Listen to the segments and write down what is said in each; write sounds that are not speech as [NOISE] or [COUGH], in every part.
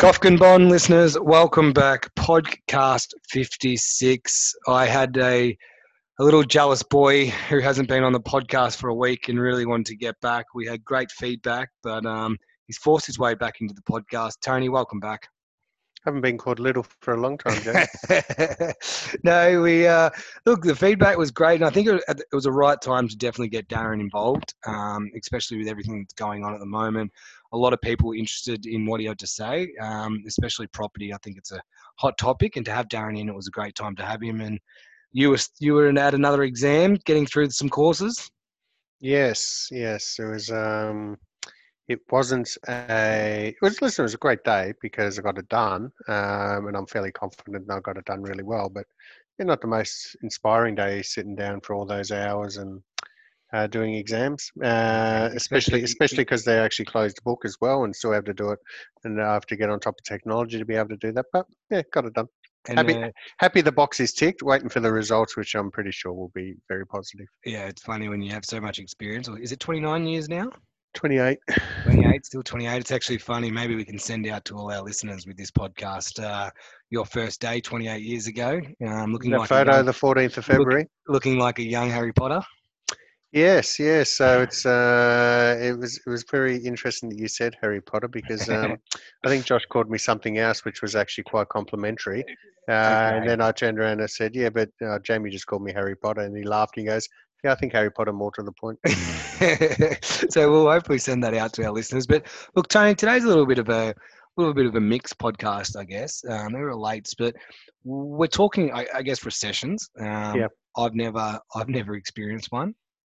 Kofkin Bond listeners, welcome back. Podcast 56. I had a, a little jealous boy who hasn't been on the podcast for a week and really wanted to get back. We had great feedback, but um, he's forced his way back into the podcast. Tony, welcome back. Haven't been called little for a long time, Jay. [LAUGHS] no, we uh, look. The feedback was great, and I think it, it was a right time to definitely get Darren involved, um, especially with everything that's going on at the moment. A lot of people interested in what he had to say, um, especially property. I think it's a hot topic, and to have Darren in, it was a great time to have him. And you were you were at another exam, getting through some courses. Yes, yes, it was. Um, it wasn't a it was listen it was a great day because i got it done um, and i'm fairly confident i got it done really well but not the most inspiring day sitting down for all those hours and uh, doing exams uh, especially especially because they actually closed the book as well and still have to do it and i have to get on top of technology to be able to do that but yeah got it done and, happy, uh, happy the box is ticked waiting for the results which i'm pretty sure will be very positive yeah it's funny when you have so much experience is it 29 years now 28. 28, still 28. It's actually funny. Maybe we can send out to all our listeners with this podcast uh, your first day 28 years ago. Um, looking that like photo, young, the 14th of February. Look, looking like a young Harry Potter. Yes, yes. So it's uh, it was it was very interesting that you said Harry Potter because um, [LAUGHS] I think Josh called me something else, which was actually quite complimentary. Uh, okay. And then I turned around and said, "Yeah, but uh, Jamie just called me Harry Potter," and he laughed and he goes, yeah, I think Harry Potter more to the point. [LAUGHS] so we'll hopefully send that out to our listeners. But look, Tony, today's a little bit of a little bit of a mixed podcast, I guess. Um, are relates, but we're talking, I, I guess, recessions. Um, yeah. I've never, I've never experienced one.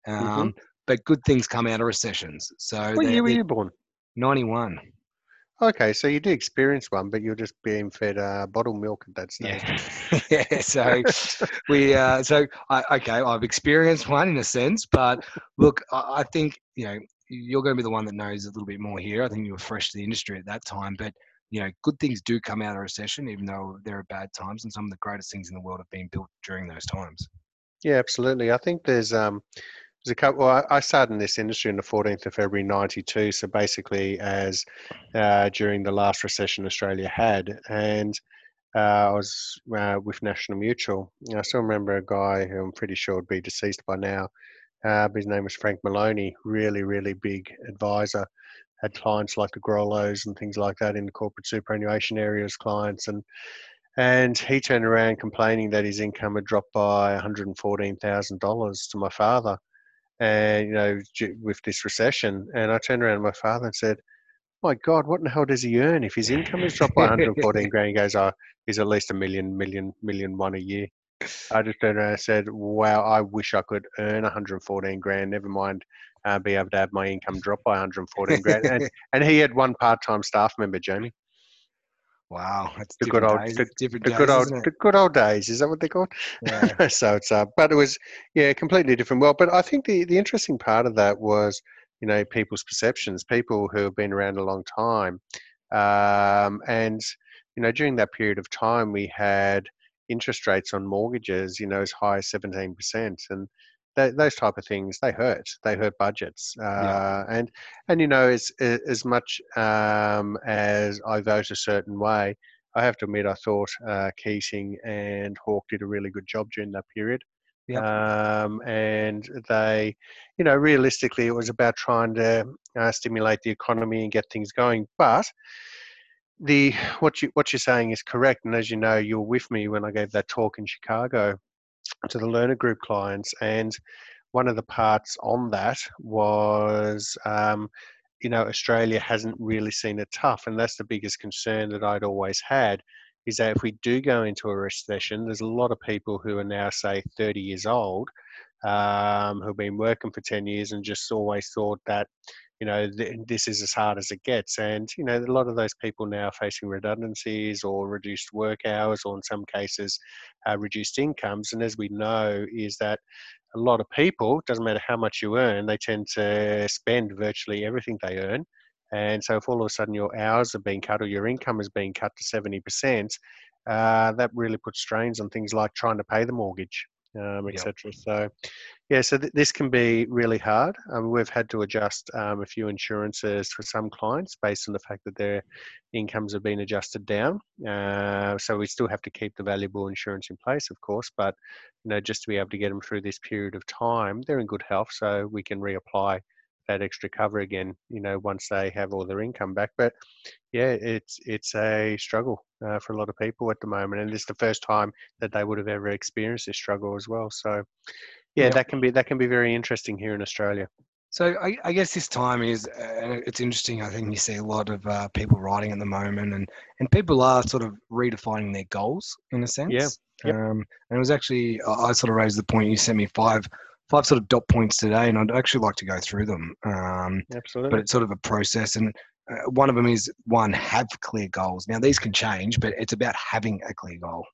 Mm-hmm. Um, mm-hmm. But good things come out of recessions. So what year were you born? Ninety-one. Okay, so you did experience one, but you're just being fed uh, bottled milk at that stage. Yeah, [LAUGHS] yeah so [LAUGHS] we, uh, so I, okay, I've experienced one in a sense, but look, I, I think you know you're going to be the one that knows a little bit more here. I think you were fresh to the industry at that time, but you know, good things do come out of recession, even though there are bad times, and some of the greatest things in the world have been built during those times. Yeah, absolutely. I think there's um, a couple. Well, I started in this industry on the 14th of February '92. So basically, as uh, during the last recession Australia had, and uh, I was uh, with National Mutual. I still remember a guy who I'm pretty sure would be deceased by now. Uh, his name was Frank Maloney. Really, really big advisor. Had clients like the Grollos and things like that in the corporate superannuation areas, clients and and he turned around complaining that his income had dropped by $114,000 to my father and you know with this recession and i turned around to my father and said my god what in the hell does he earn? If his income is dropped by 114 grand he goes oh he's at least a million million million one a year. I just turned around and said wow i wish i could earn 114 grand. Never mind uh, be able to have my income drop by 114 grand. And, [LAUGHS] and he had one part-time staff member jamie Wow, that's the good old, days. the, different the days, good old, the good old days. Is that what they call? Yeah. [LAUGHS] so it's uh, but it was yeah, completely different. world. but I think the the interesting part of that was you know people's perceptions, people who have been around a long time, um, and you know during that period of time we had interest rates on mortgages, you know, as high as seventeen percent, and those type of things they hurt they hurt budgets uh, yeah. and and you know as as much um, as I vote a certain way I have to admit I thought uh, Keating and Hawke did a really good job during that period yep. um, and they you know realistically it was about trying to uh, stimulate the economy and get things going but the what you what you're saying is correct and as you know you were with me when I gave that talk in Chicago to the learner group clients. And one of the parts on that was, um, you know, Australia hasn't really seen it tough. And that's the biggest concern that I'd always had is that if we do go into a recession, there's a lot of people who are now, say, 30 years old, um, who've been working for 10 years and just always thought that you know, th- this is as hard as it gets. And, you know, a lot of those people now are facing redundancies or reduced work hours, or in some cases, uh, reduced incomes. And as we know, is that a lot of people, doesn't matter how much you earn, they tend to spend virtually everything they earn. And so if all of a sudden your hours are being cut or your income is being cut to 70%, uh, that really puts strains on things like trying to pay the mortgage, um, etc. Yep. So, Yeah, so th- this can be really hard. Um, we've had to adjust um, a few insurances for some clients based on the fact that their incomes have been adjusted down. Uh, so we still have to keep the valuable insurance in place, of course, but you know, just to be able to get them through this period of time, they're in good health, so we can reapply that extra cover again. You know, once they have all their income back. But yeah, it's it's a struggle uh, for a lot of people at the moment, and it's the first time that they would have ever experienced this struggle as well. So yeah, that can be that can be very interesting here in Australia. So I, I guess this time is uh, it's interesting. I think you see a lot of uh, people writing at the moment, and and people are sort of redefining their goals in a sense. Yeah. Yep. Um, and it was actually I sort of raised the point. You sent me five five sort of dot points today, and I'd actually like to go through them. Um, Absolutely. But it's sort of a process, and uh, one of them is one have clear goals. Now these can change, but it's about having a clear goal.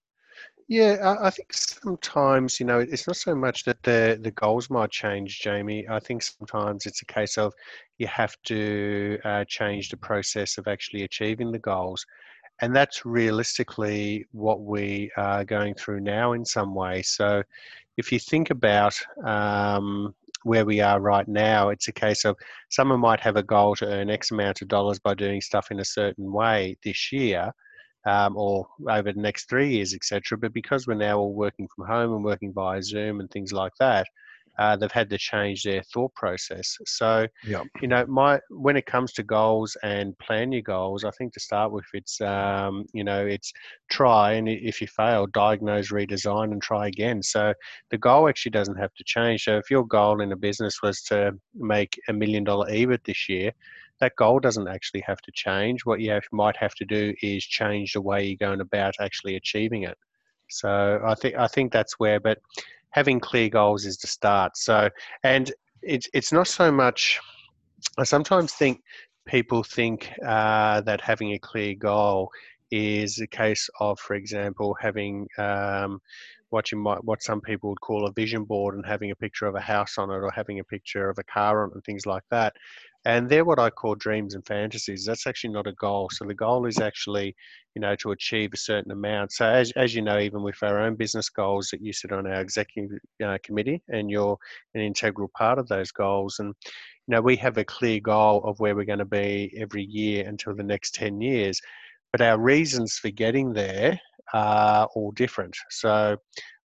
Yeah, I think sometimes you know it's not so much that the the goals might change, Jamie. I think sometimes it's a case of you have to uh, change the process of actually achieving the goals, and that's realistically what we are going through now in some way. So, if you think about um, where we are right now, it's a case of someone might have a goal to earn X amount of dollars by doing stuff in a certain way this year um, or over the next three years, etc. But because we're now all working from home and working via Zoom and things like that, uh, they've had to change their thought process. So, yeah. you know, my when it comes to goals and plan your goals, I think to start with, it's um, you know, it's try and if you fail, diagnose, redesign, and try again. So the goal actually doesn't have to change. So if your goal in a business was to make a million dollar EBIT this year, that goal doesn't actually have to change. What you have, might have to do is change the way you're going about actually achieving it. So I think I think that's where, but having clear goals is the start. So and it's it's not so much. I sometimes think people think uh, that having a clear goal is a case of, for example, having um, what you might what some people would call a vision board and having a picture of a house on it or having a picture of a car on it and things like that and they're what I call dreams and fantasies. That's actually not a goal. So the goal is actually, you know, to achieve a certain amount. So as, as you know, even with our own business goals that you sit on our executive uh, committee, and you're an integral part of those goals. And you know, we have a clear goal of where we're going to be every year until the next ten years. But our reasons for getting there are all different. So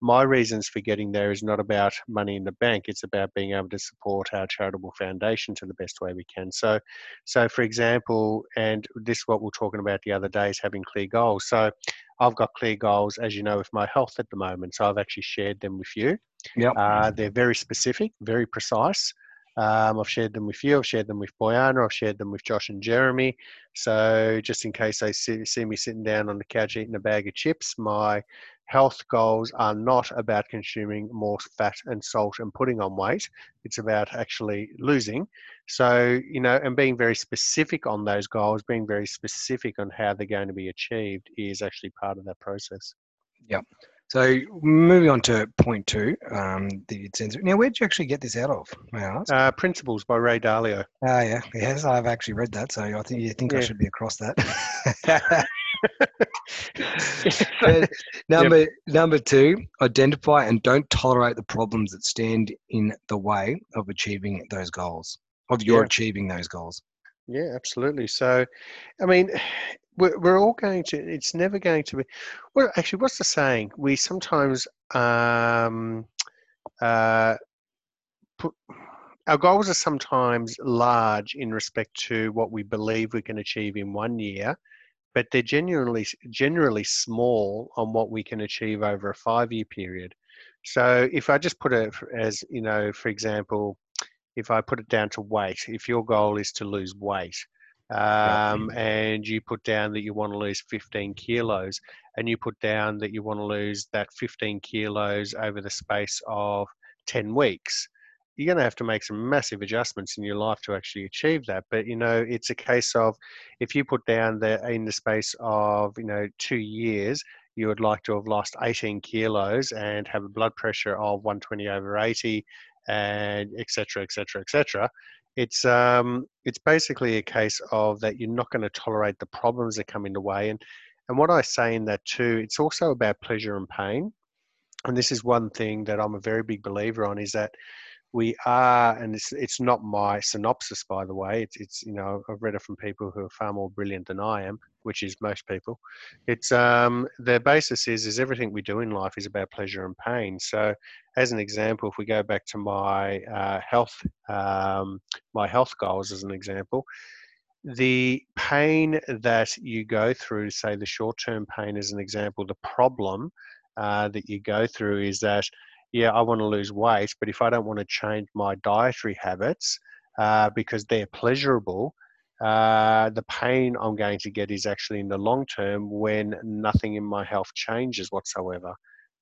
my reasons for getting there is not about money in the bank it's about being able to support our charitable foundation to the best way we can so so for example and this is what we are talking about the other day is having clear goals so i've got clear goals as you know with my health at the moment so i've actually shared them with you yeah uh, they're very specific very precise um, I've shared them with you. I've shared them with Boyana. I've shared them with Josh and Jeremy. So just in case they see, see me sitting down on the couch eating a bag of chips, my health goals are not about consuming more fat and salt and putting on weight. It's about actually losing. So, you know, and being very specific on those goals, being very specific on how they're going to be achieved is actually part of that process. Yeah. So moving on to point two, um, the sensor. Now, where did you actually get this out of? May I ask? Uh, Principles by Ray Dalio. Ah, yeah, yes, I've actually read that, so I think you think yeah. I should be across that. [LAUGHS] [LAUGHS] [LAUGHS] number yep. number two, identify and don't tolerate the problems that stand in the way of achieving those goals, of your yeah. achieving those goals. Yeah, absolutely. So, I mean, we're, we're all going to, it's never going to be, well, actually, what's the saying? We sometimes, um, uh, put, our goals are sometimes large in respect to what we believe we can achieve in one year but they're generally generally small on what we can achieve over a five year period. So if I just put it as you know, for example, if I put it down to weight, if your goal is to lose weight, um, and you put down that you want to lose 15 kilos, and you put down that you want to lose that 15 kilos over the space of 10 weeks, you're going to have to make some massive adjustments in your life to actually achieve that. But you know, it's a case of if you put down that in the space of you know two years, you would like to have lost 18 kilos and have a blood pressure of 120 over 80, and etc. etc. etc. It's um, it's basically a case of that you're not going to tolerate the problems that come in the way, and and what I say in that too, it's also about pleasure and pain. and this is one thing that I'm a very big believer on, is that we are, and it's it's not my synopsis, by the way. It's it's you know I've read it from people who are far more brilliant than I am, which is most people. It's um their basis is is everything we do in life is about pleasure and pain. So, as an example, if we go back to my uh, health um, my health goals as an example, the pain that you go through, say the short term pain as an example, the problem uh, that you go through is that yeah, I want to lose weight, but if I don't want to change my dietary habits uh, because they're pleasurable, uh, the pain I'm going to get is actually in the long term when nothing in my health changes whatsoever.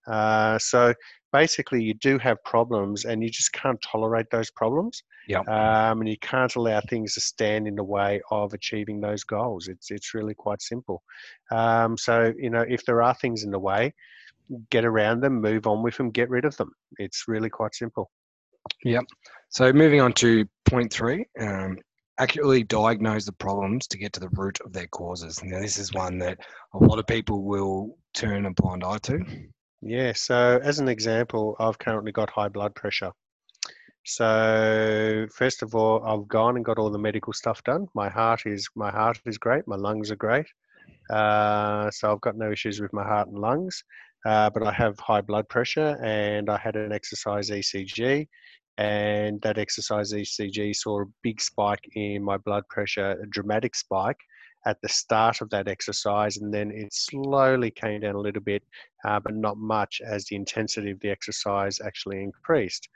Uh, so basically, you do have problems, and you just can't tolerate those problems. Yeah. Um, and you can't allow things to stand in the way of achieving those goals. It's it's really quite simple. Um, so you know, if there are things in the way, get around them, move on with them, get rid of them. It's really quite simple. Yep. So moving on to point three, um, accurately diagnose the problems to get to the root of their causes. Now, this is one that a lot of people will turn a blind eye to. Yeah. So, as an example, I've currently got high blood pressure. So, first of all, I've gone and got all the medical stuff done. My heart is my heart is great. My lungs are great. Uh, so I've got no issues with my heart and lungs. Uh, but I have high blood pressure and I had an exercise ECG. And that exercise ECG saw a big spike in my blood pressure, a dramatic spike at the start of that exercise. And then it slowly came down a little bit, uh, but not much as the intensity of the exercise actually increased.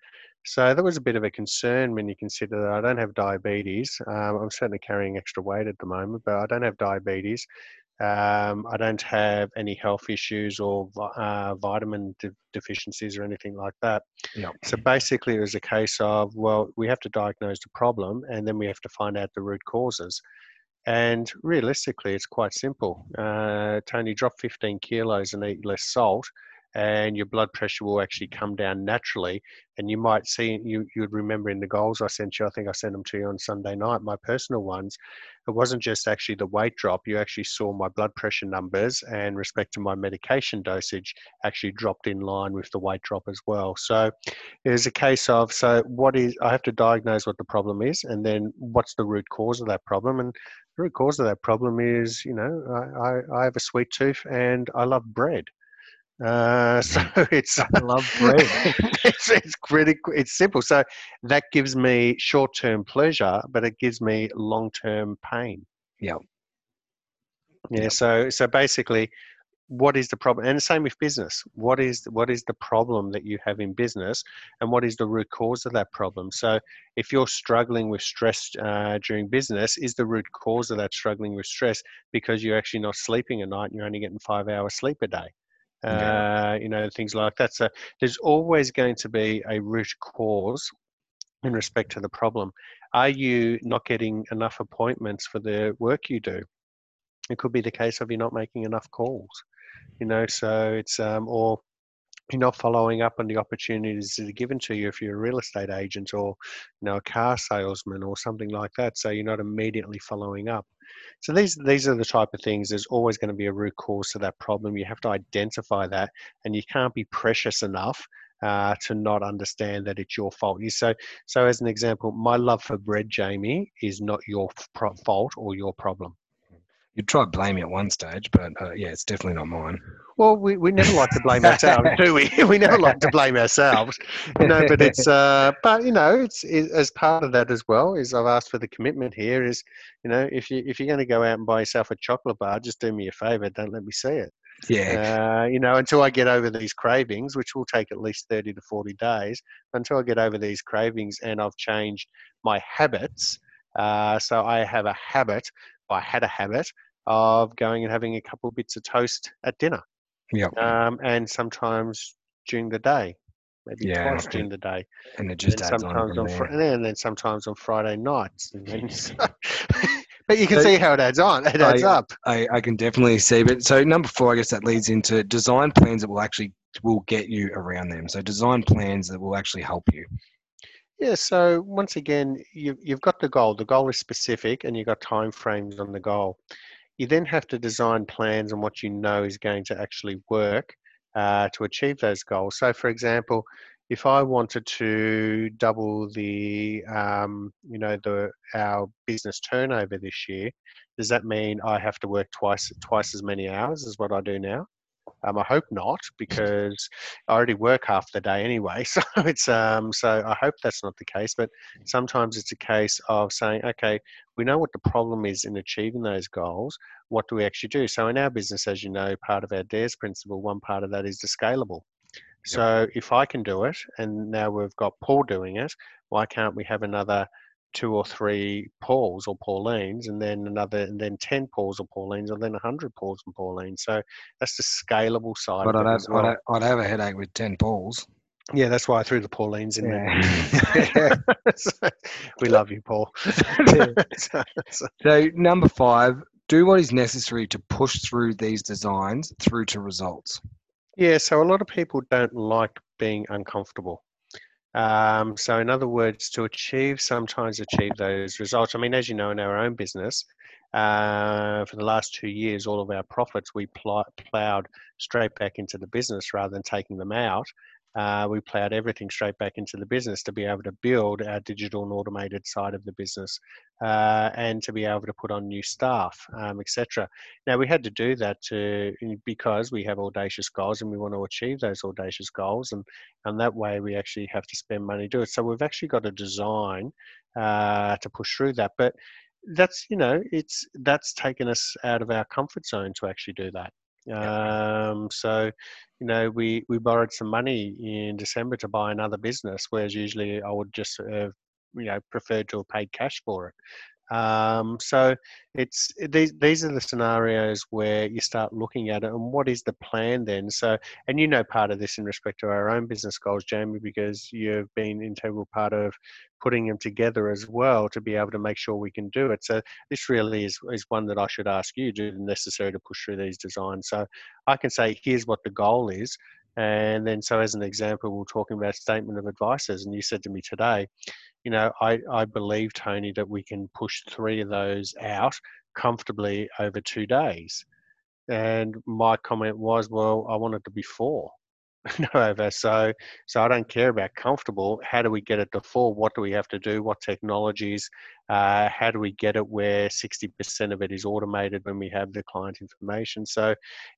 So that was a bit of a concern when you consider that I don't have diabetes. Um, I'm certainly carrying extra weight at the moment, but I don't have diabetes. Um, I don't have any health issues or uh, vitamin de- deficiencies or anything like that. Yeah. So basically, it was a case of, well, we have to diagnose the problem and then we have to find out the root causes. And realistically, it's quite simple. Uh, Tony, drop 15 kilos and eat less salt, and your blood pressure will actually come down naturally. And you might see, you, you'd remember in the goals I sent you, I think I sent them to you on Sunday night, my personal ones. It wasn't just actually the weight drop, you actually saw my blood pressure numbers and respect to my medication dosage actually dropped in line with the weight drop as well. So it was a case of, so what is, I have to diagnose what the problem is, and then what's the root cause of that problem. And the root cause of that problem is, you know, I, I, I have a sweet tooth and I love bread. Uh, [LAUGHS] so it's I love bread. [LAUGHS] it's, it's pretty it's simple. So that gives me short term pleasure, but it gives me long term pain. Yeah. Yeah. So so basically, what is the problem? And the same with business. What is what is the problem that you have in business, and what is the root cause of that problem? So if you're struggling with stress uh, during business, is the root cause of that struggling with stress because you're actually not sleeping at night and you're only getting five hours sleep a day? Uh, you know, things like that. So there's always going to be a root cause in respect to the problem. Are you not getting enough appointments for the work you do? It could be the case of you're not making enough calls, you know, so it's, um, or you're not following up on the opportunities that are given to you if you're a real estate agent or you know a car salesman or something like that so you're not immediately following up so these these are the type of things there's always going to be a root cause to that problem you have to identify that and you can't be precious enough uh, to not understand that it's your fault. You so so as an example, my love for bread, Jamie, is not your fault or your problem you tried blaming at one stage, but uh, yeah, it's definitely not mine. Well, we, we never like to blame ourselves, do [LAUGHS] we? We never like to blame ourselves, you know. But it's uh, but you know, it's it, as part of that as well. Is I've asked for the commitment here. Is you know, if you if you're going to go out and buy yourself a chocolate bar, just do me a favor. Don't let me see it. Yeah. Uh, you know, until I get over these cravings, which will take at least thirty to forty days, until I get over these cravings and I've changed my habits. Uh, so I have a habit I had a habit of going and having a couple of bits of toast at dinner. Yeah. Um, and sometimes during the day, maybe Yeah, twice during the day. And it just and adds on. on. Fri- and then sometimes on Friday nights. [LAUGHS] But you can So- see how it adds on. It adds I- up. I, I can definitely see. But so number four, I guess that leads into design plans that will actually will get you around them. So design plans that will actually help you. Yeah, so once again, you, you've got the goal. The goal is specific and you've got time frames on the goal. You then have to design plans on what you know is going to actually work uh, to achieve those goals. So, for example, if I wanted to double the, um, you know, the our business turnover this year, does that mean I have to work twice twice as many hours as what I do now? Um, I hope not, because I already work half the day anyway. [LAUGHS] So it's um, so I hope that's not the case. But sometimes it's a case of saying, okay, we know what the problem is in achieving those goals. What do we actually do? So in our business, as you know, part of our DARES principle, one part of that is the scalable. So if I can do it, and now we've got Paul doing it, why can't we have another two or three Pauls or Paulines, and then another, and then ten Pauls or Paulines, and then a hundred Pauls and Paulines? So that's the scalable side. But I'd have, well. I'd, I'd, have a headache with ten Pauls. Yeah, that's why I threw the Paulines in yeah. [LAUGHS] there. we love you, Paul. so, [LAUGHS] so number five, do what is necessary to push through these designs through to results. Yeah, so a lot of people don't like being uncomfortable. Um, so, in other words, to achieve, sometimes achieve those results. I mean, as you know, in our own business, uh, for the last two years, all of our profits we pl- plowed straight back into the business rather than taking them out uh, we plowed everything straight back into the business to be able to build our digital and automated side of the business uh, and to be able to put on new staff, um, etc. Now, we had to do that to, because we have audacious goals and we want to achieve those audacious goals, and, and that way we actually have to spend money to do it. So, we've actually got a design uh, to push through that. But that's you know it's that's taken us out of our comfort zone to actually do that um, so, you know, we, we borrowed some money in December to buy another business, whereas usually I would just, uh, you know, prefer to have paid cash for it. Um, so it's these these are the scenarios where you start looking at it and what is the plan then. So and you know part of this in respect to our own business goals, Jamie, because you've been integral part of putting them together as well to be able to make sure we can do it. So this really is is one that I should ask you, do the necessary to push through these designs. So I can say here's what the goal is. And then, so as an example, we're talking about statement of advices, and you said to me today, you know, I, I believe, Tony, that we can push three of those out comfortably over two days. And my comment was, well, I want it to be four. [LAUGHS] no. So, so I don't care about comfortable. How do we get it to four? What do we have to do? What technologies? Uh, how do we get it where 60% of it is automated when we have the client information? So,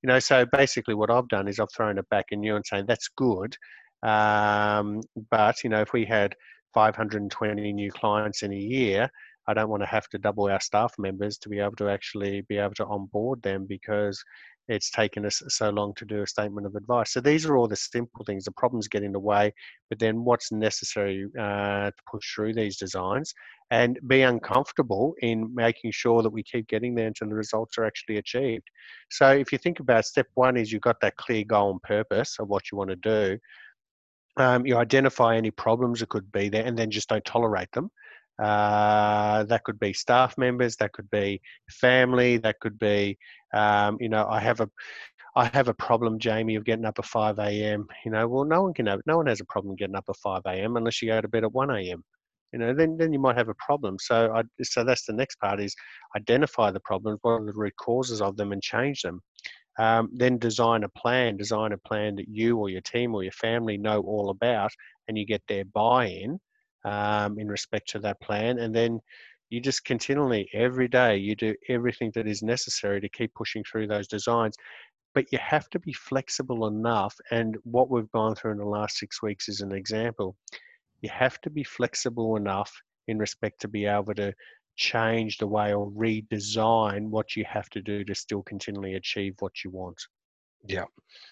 you know, so basically what I've done is I've thrown it back in you and saying that's good. Um, but, you know, if we had 520 new clients in a year, I don't want to have to double our staff members to be able to actually be able to onboard them because it's taken us so long to do a statement of advice. So these are all the simple things. The problems get in the way, but then what's necessary uh, to push through these designs and be uncomfortable in making sure that we keep getting there until the results are actually achieved. So if you think about step one is you've got that clear goal and purpose of what you want to do. Um, you identify any problems that could be there and then just don't tolerate them. Uh, that could be staff members, that could be family, that could be, um, you know, I have a, I have a problem, Jamie, of getting up at 5 a.m. You know, well, no one can have, no one has a problem getting up at 5 a.m. unless you go to bed at 1 a.m. You know, then then you might have a problem. So I, so that's the next part is identify the problems, what are the root causes of them, and change them. Um, then design a plan, design a plan that you or your team or your family know all about, and you get their buy-in um, in respect to that plan. And then you just continually, every day, you do everything that is necessary to keep pushing through those designs. But you have to be flexible enough. And what we've gone through in the last six weeks is an example. You have to be flexible enough in respect to be able to change the way or redesign what you have to do to still continually achieve what you want. Yeah.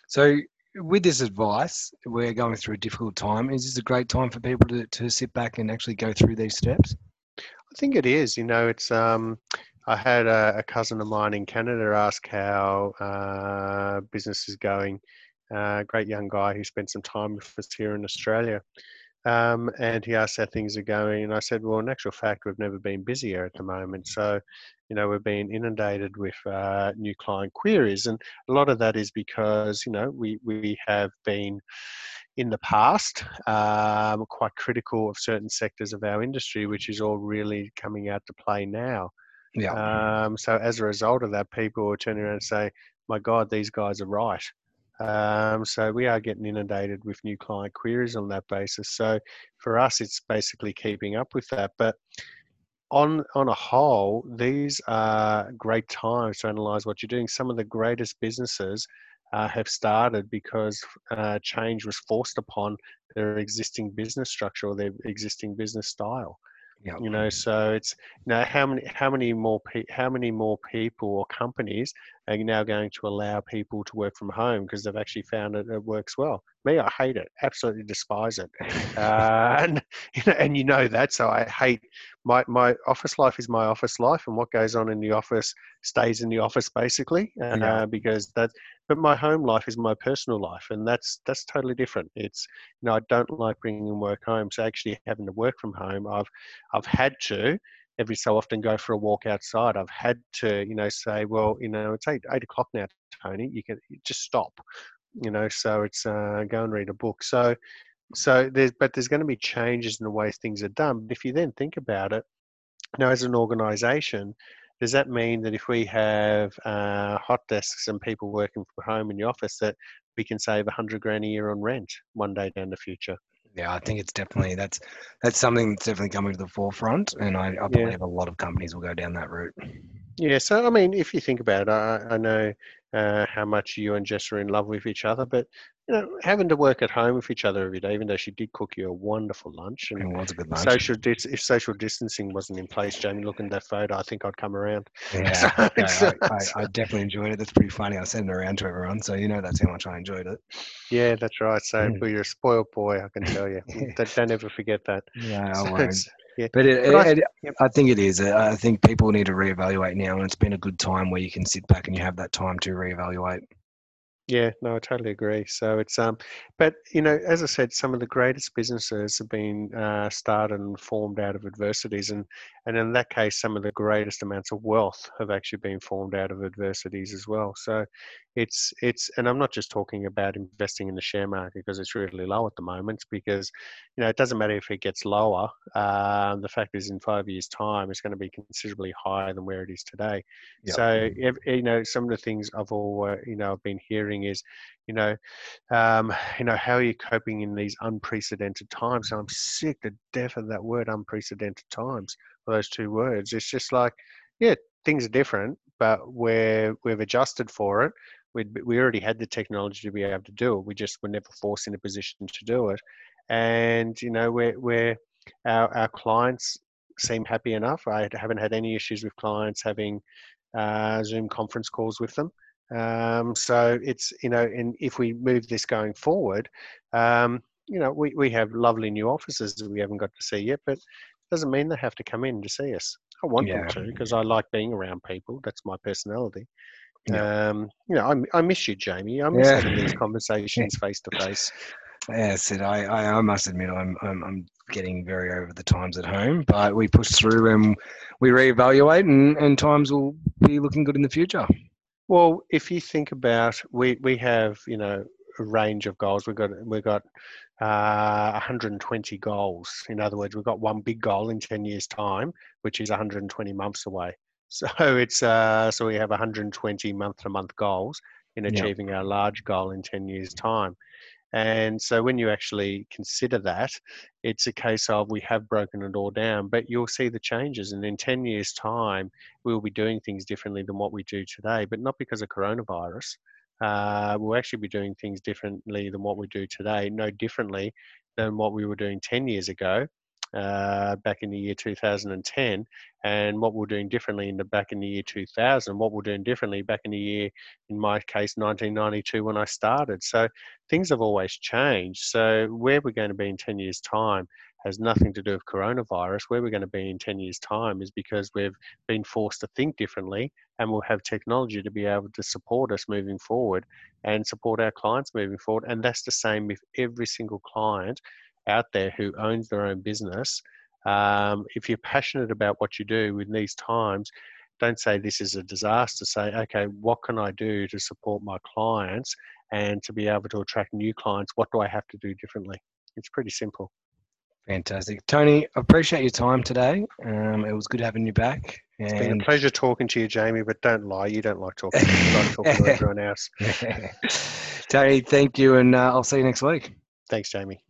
So with this advice, we're going through a difficult time. Is this a great time for people to, to sit back and actually go through these steps? I think it is. You know, it's. Um, I had a, a cousin of mine in Canada ask how uh, business is going. Uh, great young guy who spent some time with us here in Australia. Um, and he asked how things are going. And I said, well, in actual fact, we've never been busier at the moment. So, you know, we've been inundated with uh, new client queries. And a lot of that is because, you know, we, we have been in the past um, quite critical of certain sectors of our industry, which is all really coming out to play now. Yeah. Um, so as a result of that, people are turning around and say, my God, these guys are right. Um, so we are getting inundated with new client queries on that basis. So for us, it's basically keeping up with that. But on on a whole, these are great times to analyze what you're doing. Some of the greatest businesses uh, have started because uh, change was forced upon their existing business structure or their existing business style. Yeah. You know, so it's you know how many how many more pe- how many more people or companies are now going to allow people to work from home because they've actually found it, it works well. Me, I hate it, absolutely despise it, [LAUGHS] uh, and you know, and you know that. So I hate my my office life is my office life, and what goes on in the office stays in the office basically, uh, yeah. because that but my home life is my personal life and that's that's totally different. It's you know i don't like bringing work home so actually having to work from home i've i've had to every so often go for a walk outside. I've had to you know say well you know it's eight, eight o'clock now tony you can just stop you know so it's uh, go and read a book. So so there's but there's going to be changes in the way things are done. But if you then think about it you know as an organization does that mean that if we have uh, hot desks and people working from home in the office, that we can save a hundred grand a year on rent one day down the future? Yeah, I think it's definitely that's that's something that's definitely coming to the forefront, and I, I believe yeah. a lot of companies will go down that route. Yeah, so I mean, if you think about it, I, I know uh, how much you and Jess are in love with each other, but you know, having to work at home with each other every day, even though she did cook you a wonderful lunch. And it was a good lunch. Social dis- if social distancing wasn't in place, Jamie, looking at that photo, I think I'd come around. [LAUGHS] Yeah, so I, I, I, definitely enjoyed it. That's pretty funny. I sent it around to everyone, so you know that's how much I enjoyed it. Yeah, that's right. So mm. you're a spoiled boy, I can tell you. [LAUGHS] don't, don't ever forget that. Yeah, I won't. Yeah. But, it, but I, it, I, think it is. I think people need to reevaluate now, and it's been a good time where you can sit back and you have that time to reevaluate. Yeah, no, I totally agree. So it's um, but you know, as I said, some of the greatest businesses have been uh, started and formed out of adversities, and and in that case, some of the greatest amounts of wealth have actually been formed out of adversities as well. So it's it's, and I'm not just talking about investing in the share market because it's really low at the moment. Because you know, it doesn't matter if it gets lower. Uh, the fact is, in five years' time, it's going to be considerably higher than where it is today. Yep. So you know, some of the things I've all you know I've been hearing is, you know, um, [SIGHS] you know, how are you coping in these unprecedented times? And I'm sick to death of that word, unprecedented times. Those two words. It's just like, yeah, things are different, but we're we've adjusted for it. We we already had the technology to be able to do it. We just were never forced in a position to do it, and you know, we're we're our our clients seem happy enough. I haven't had any issues with clients having uh, Zoom conference calls with them. Um, so it's you know, and if we move this going forward, um, you know, we, we have lovely new offices that we haven't got to see yet, but it doesn't mean they have to come in to see us. I want yeah. them to because I like being around people. That's my personality. Yeah. Um, you know, I, I miss you, Jamie. I miss yeah. having these [LAUGHS] conversations face to face. Yeah, said I, I, I must admit I'm, I'm, I'm getting very over the times at home, but we push through and we reevaluate, and, and times will be looking good in the future. Well, if you think about, we we have you know a range of goals. We've got we've got uh, 120 goals. In other words, we've got one big goal in 10 years' time, which is 120 months away. [LAUGHS] So it's uh, so we have 120 month-to-month goals in achieving our large goal in 10 years' time. And so when you actually consider that, it's a case of we have broken it all down, but you'll see the changes. And in 10 years' time, we'll be doing things differently than what we do today, but not because of coronavirus. Uh, we'll actually be doing things differently than what we do today, no differently than what we were doing 10 years ago uh, back in the year 2010 and what we're doing differently in the back in the year 2000 what we're doing differently back in the year in my case 1992 when i started. So things have always changed. So where we're going to be in 10 years time has nothing to do with coronavirus. Where we're going to be in 10 years time is because we've been forced to think differently and we'll have technology to be able to support us moving forward and support our clients moving forward. And that's the same with every single client out there who owns their own business, um, if you're passionate about what you do in these times, don't say this is a disaster. Say, okay, what can I do to support my clients and to be able to attract new clients? What do I have to do differently? It's pretty simple. Fantastic. Tony, appreciate your time today. Um, it was good having you back. And... It's been a pleasure talking to you, Jamie, but don't lie. You don't like talking. You like talking to [LAUGHS] everyone else. [LAUGHS] Tony, thank you, and uh, I'll see you next week. Thanks, Jamie.